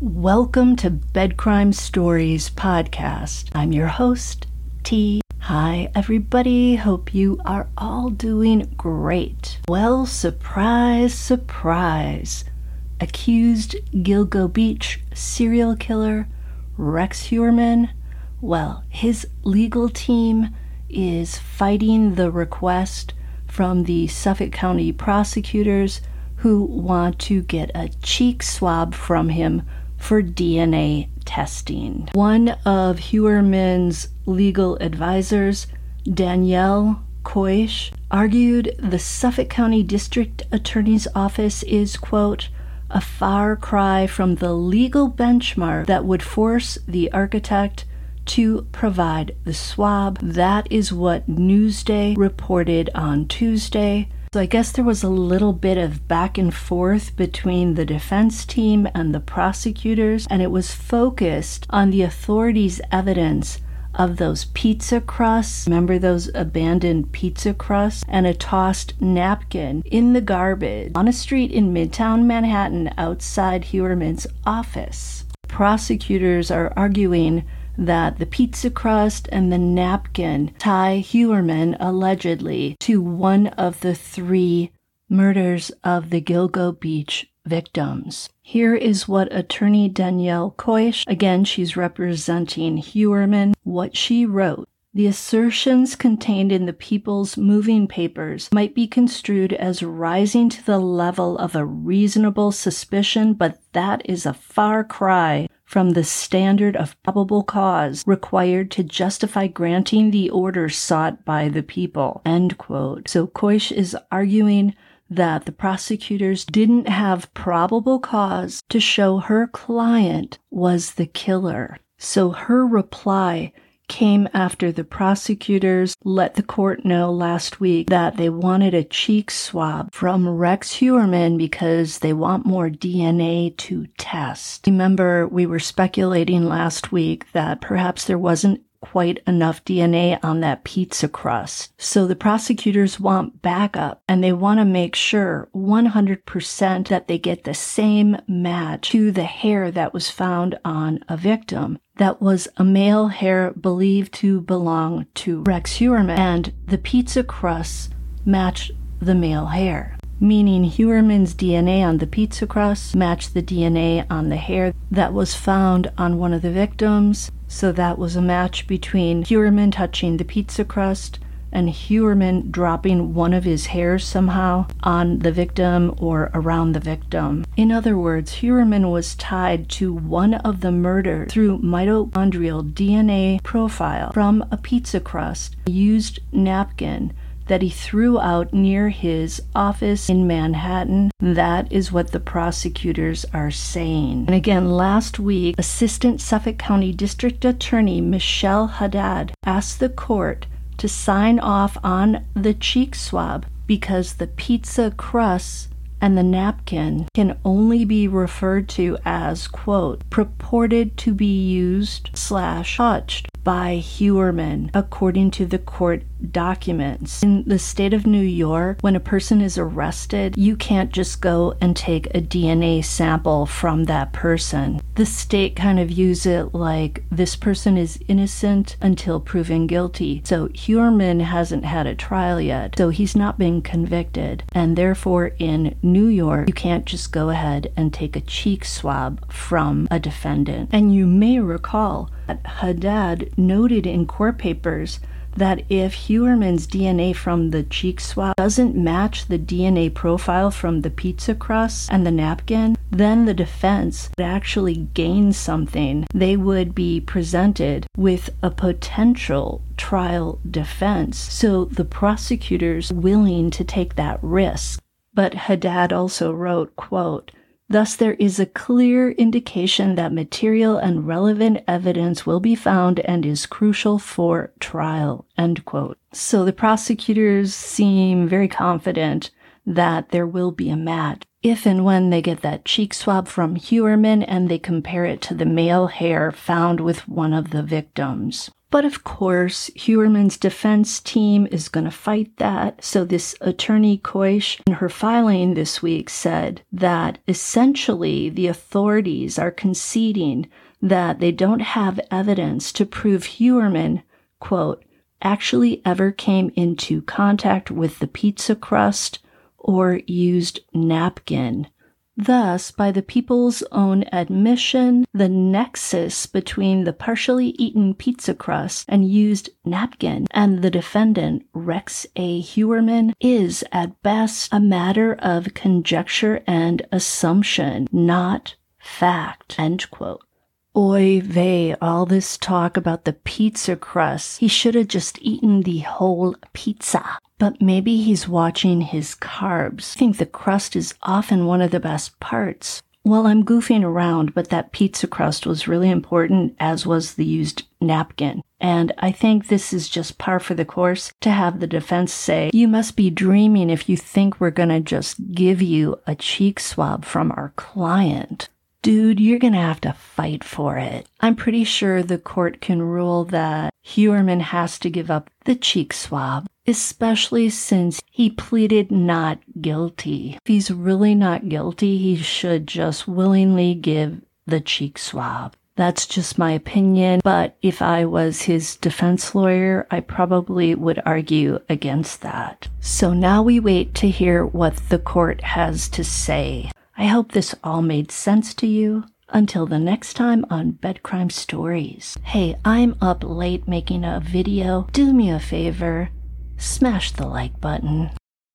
Welcome to Bed Crime Stories podcast. I'm your host, T. Hi, everybody. Hope you are all doing great. Well, surprise, surprise. Accused Gilgo Beach serial killer Rex Heuermann. Well, his legal team is fighting the request from the Suffolk County prosecutors who want to get a cheek swab from him for DNA testing. One of Heuermann's legal advisors, Danielle Coysh, argued the Suffolk County District Attorney's Office is, quote, a far cry from the legal benchmark that would force the architect to provide the swab. That is what Newsday reported on Tuesday. So I guess there was a little bit of back and forth between the defense team and the prosecutors, and it was focused on the authorities' evidence of those pizza crusts. Remember those abandoned pizza crusts? And a tossed napkin in the garbage on a street in Midtown Manhattan outside Heuermann's office. Prosecutors are arguing that the pizza crust and the napkin tie Heuermann allegedly to one of the three murders of the Gilgo Beach victims. Here is what attorney Danielle Coysh, again, she's representing Heuermann, what she wrote. The assertions contained in the People's Moving Papers might be construed as rising to the level of a reasonable suspicion, but that is a far cry from the standard of probable cause required to justify granting the order sought by the people. End quote. So Coysh is arguing that the prosecutors didn't have probable cause to show her client was the killer. So her reply came after the prosecutors let the court know last week that they wanted a cheek swab from Rex Heuermann because they want more DNA to test. Remember, we were speculating last week that perhaps there wasn't quite enough DNA on that pizza crust. So the prosecutors want backup and they want to make sure 100% that they get the same match to the hair that was found on a victim. That was a male hair believed to belong to Rex Heuermann and the pizza crust matched the male hair meaning Heuermann's DNA on the pizza crust matched the DNA on the hair that was found on one of the victims. So that was a match between Heuermann touching the pizza crust and Heuermann dropping one of his hairs somehow on the victim or around the victim. In other words, Heuermann was tied to one of the murders through mitochondrial DNA profile from a pizza crust, used napkin, that he threw out near his office in Manhattan. That is what the prosecutors are saying. And again, last week, Assistant Suffolk County District Attorney Michelle Haddad asked the court to sign off on the cheek swab because the pizza crust and the napkin can only be referred to as quote purported to be used slash touched by Heuermann, according to the court documents. In the state of New York, when a person is arrested, you can't just go and take a DNA sample from that person. The state kind of use it like this person is innocent until proven guilty. So Heuermann hasn't had a trial yet, so he's not been convicted. And therefore, in New York, you can't just go ahead and take a cheek swab from a defendant. And you may recall that Haddad noted in court papers that if Heuermann's DNA from the cheek swab doesn't match the DNA profile from the pizza crust and the napkin, then the defense would actually gain something. They would be presented with a potential trial defense. So the prosecutors willing to take that risk. But Haddad also wrote, quote, Thus, there is a clear indication that material and relevant evidence will be found and is crucial for trial. End quote. So the prosecutors seem very confident that there will be a match if and when they get that cheek swab from Heuermann and they compare it to the male hair found with one of the victims. But of course, Heuermann's defense team is going to fight that. So this attorney Coysh in her filing this week said that essentially the authorities are conceding that they don't have evidence to prove Heuermann, quote, actually ever came into contact with the pizza crust or used napkin Thus, by the people's own admission, the nexus between the partially eaten pizza crust and used napkin and the defendant, Rex A. Heuermann, is at best a matter of conjecture and assumption, not fact. End quote. Oy vey, all this talk about the pizza crust. He should have just eaten the whole pizza. But maybe he's watching his carbs. I think the crust is often one of the best parts. Well, I'm goofing around, but that pizza crust was really important, as was the used napkin. And I think this is just par for the course to have the defense say, You must be dreaming if you think we're going to just give you a cheek swab from our client dude, you're going to have to fight for it. I'm pretty sure the court can rule that Heuermann has to give up the cheek swab, especially since he pleaded not guilty. If he's really not guilty, he should just willingly give the cheek swab. That's just my opinion, but if I was his defense lawyer, I probably would argue against that. So now we wait to hear what the court has to say. I hope this all made sense to you. Until the next time on Bed Crime Stories. Hey, I'm up late making a video. Do me a favor, smash the like button.